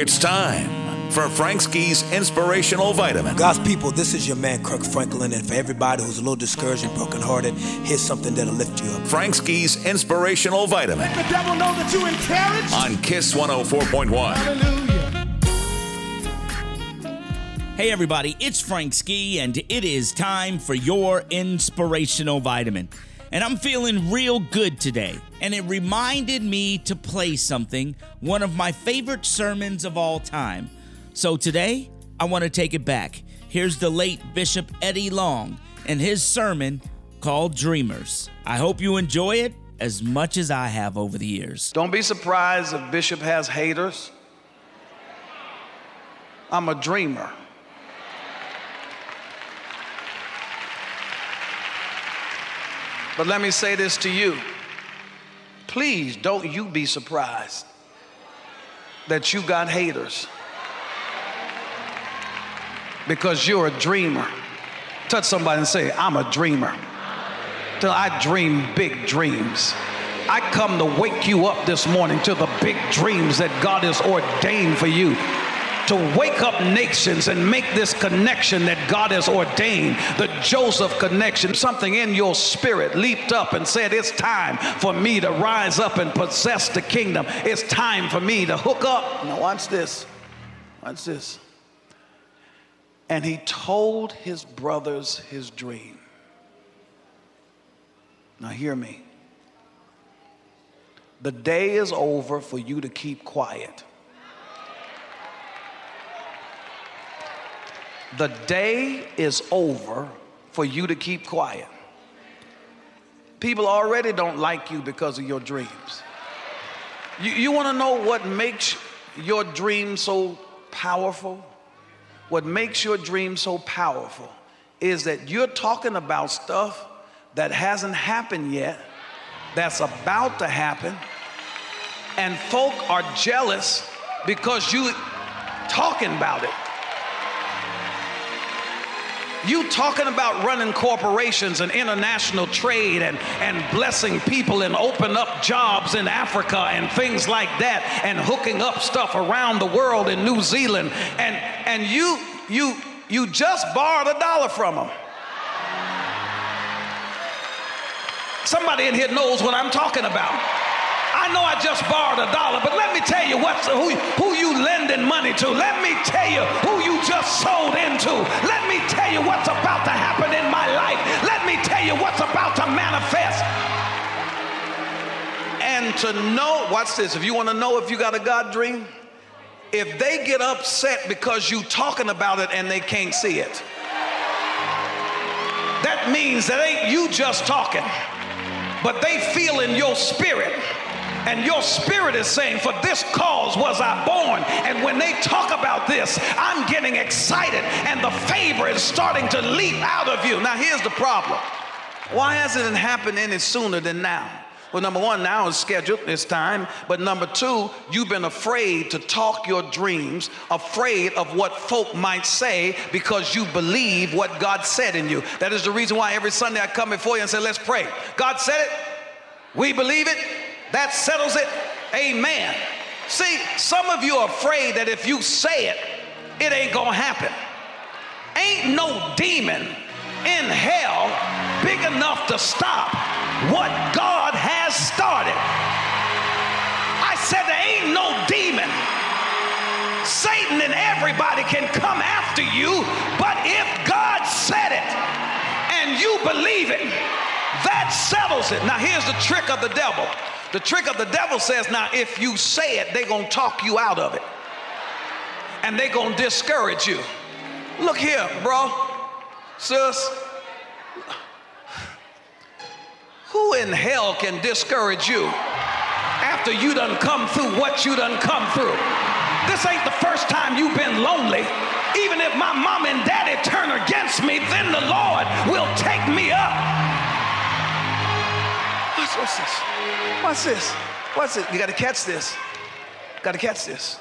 It's time for Frank Ski's Inspirational Vitamin. God's people, this is your man Kirk Franklin, and for everybody who's a little discouraged and brokenhearted, here's something that'll lift you up. Frank Ski's Inspirational Vitamin. Let the devil know that you encouraged. On Kiss 104.1. Hallelujah. Hey, everybody, it's Frank Ski, and it is time for your inspirational vitamin. And I'm feeling real good today. And it reminded me to play something, one of my favorite sermons of all time. So today, I want to take it back. Here's the late Bishop Eddie Long and his sermon called Dreamers. I hope you enjoy it as much as I have over the years. Don't be surprised if Bishop has haters. I'm a dreamer. But let me say this to you. Please don't you be surprised that you got haters because you're a dreamer. Touch somebody and say, I'm a dreamer. Till I dream big dreams. I come to wake you up this morning to the big dreams that God has ordained for you. To wake up nations and make this connection that God has ordained, the Joseph connection. Something in your spirit leaped up and said, It's time for me to rise up and possess the kingdom. It's time for me to hook up. Now, watch this. Watch this. And he told his brothers his dream. Now, hear me. The day is over for you to keep quiet. The day is over for you to keep quiet. People already don't like you because of your dreams. You, you want to know what makes your dream so powerful? What makes your dream so powerful is that you're talking about stuff that hasn't happened yet, that's about to happen, and folk are jealous because you talking about it. You talking about running corporations and international trade and, and blessing people and open up jobs in Africa and things like that and hooking up stuff around the world in New Zealand and and you you you just borrowed a dollar from them. Somebody in here knows what I'm talking about. I know I just borrowed a dollar, but let me tell you what's who, who you lending money to. Let me tell you who you just sold into. Let me tell you what's about to happen in my life. Let me tell you what's about to manifest. And to know, watch this, if you want to know if you got a God dream, if they get upset because you talking about it and they can't see it, that means that ain't you just talking, but they feel in your spirit and your spirit is saying, For this cause was I born. And when they talk about this, I'm getting excited, and the favor is starting to leap out of you. Now, here's the problem why hasn't it happened any sooner than now? Well, number one, now is scheduled, it's time. But number two, you've been afraid to talk your dreams, afraid of what folk might say because you believe what God said in you. That is the reason why every Sunday I come before you and say, Let's pray. God said it, we believe it, that settles it. Amen. See, some of you are afraid that if you say it, it ain't gonna happen. Ain't no demon in hell big enough to stop what God has started. I said there ain't no demon. Satan and everybody can come after you, but if God said it and you believe it, that settles it. Now here's the trick of the devil. The trick of the devil says, now if you say it, they're gonna talk you out of it. And they're gonna discourage you. Look here, bro, sis. Who in hell can discourage you after you done come through what you done come through? This ain't the first time you've been lonely. Even if my mom and daddy turn against me, then the Lord will take me up. Watch this. What's this. What's this. You got to catch this. Got to catch this.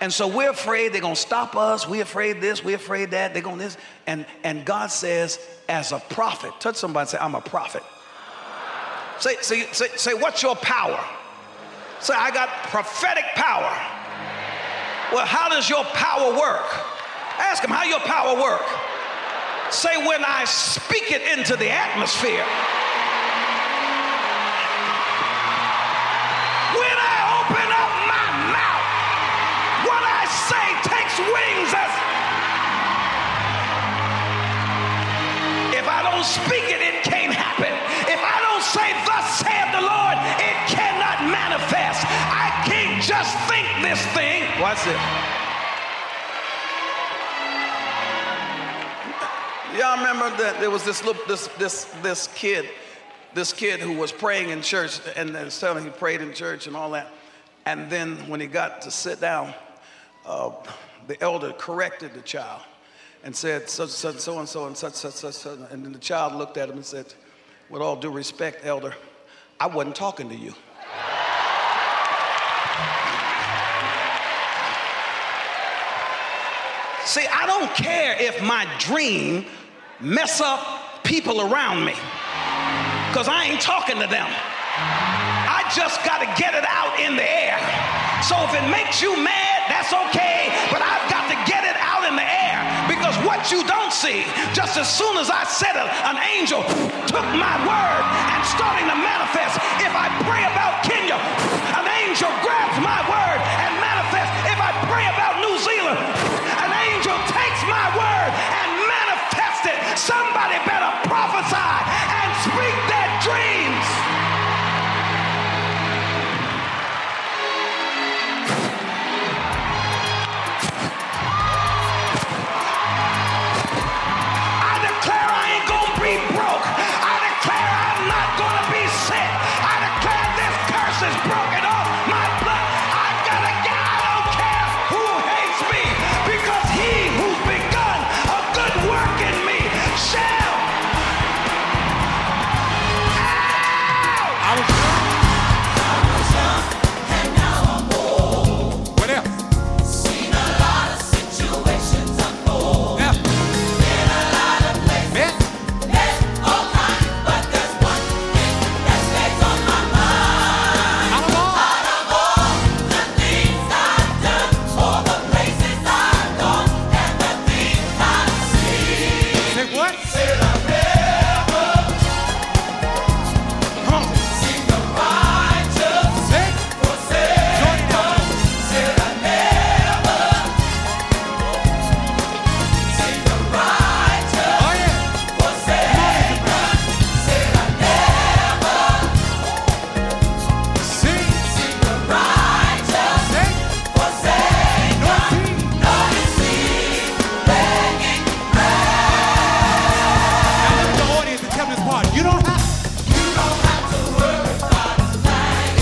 And so we're afraid they're going to stop us. We're afraid this. We're afraid that. They're going to this. And, and God says, as a prophet, touch somebody and say, I'm a prophet. Say, say, say, say, what's your power? Say, I got prophetic power. Well, how does your power work? Ask him how your power work. Say when I speak it into the atmosphere. Don't speak it, it can't happen. If I don't say, Thus saith the Lord, it cannot manifest. I can't just think this thing. Watch it. Y'all remember that there was this little, this this this kid, this kid who was praying in church, and then telling he prayed in church and all that, and then when he got to sit down, uh, the elder corrected the child and said such such so and so and such such such, such and then the child looked at him and said, "With all due respect, elder, I wasn't talking to you." See, I don't care if my dream mess up people around me because I ain't talking to them. I just got to get it out in the air. So if it makes you mad, that's okay, but I've what you don't see, just as soon as I said it, an angel took my word and starting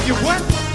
you what?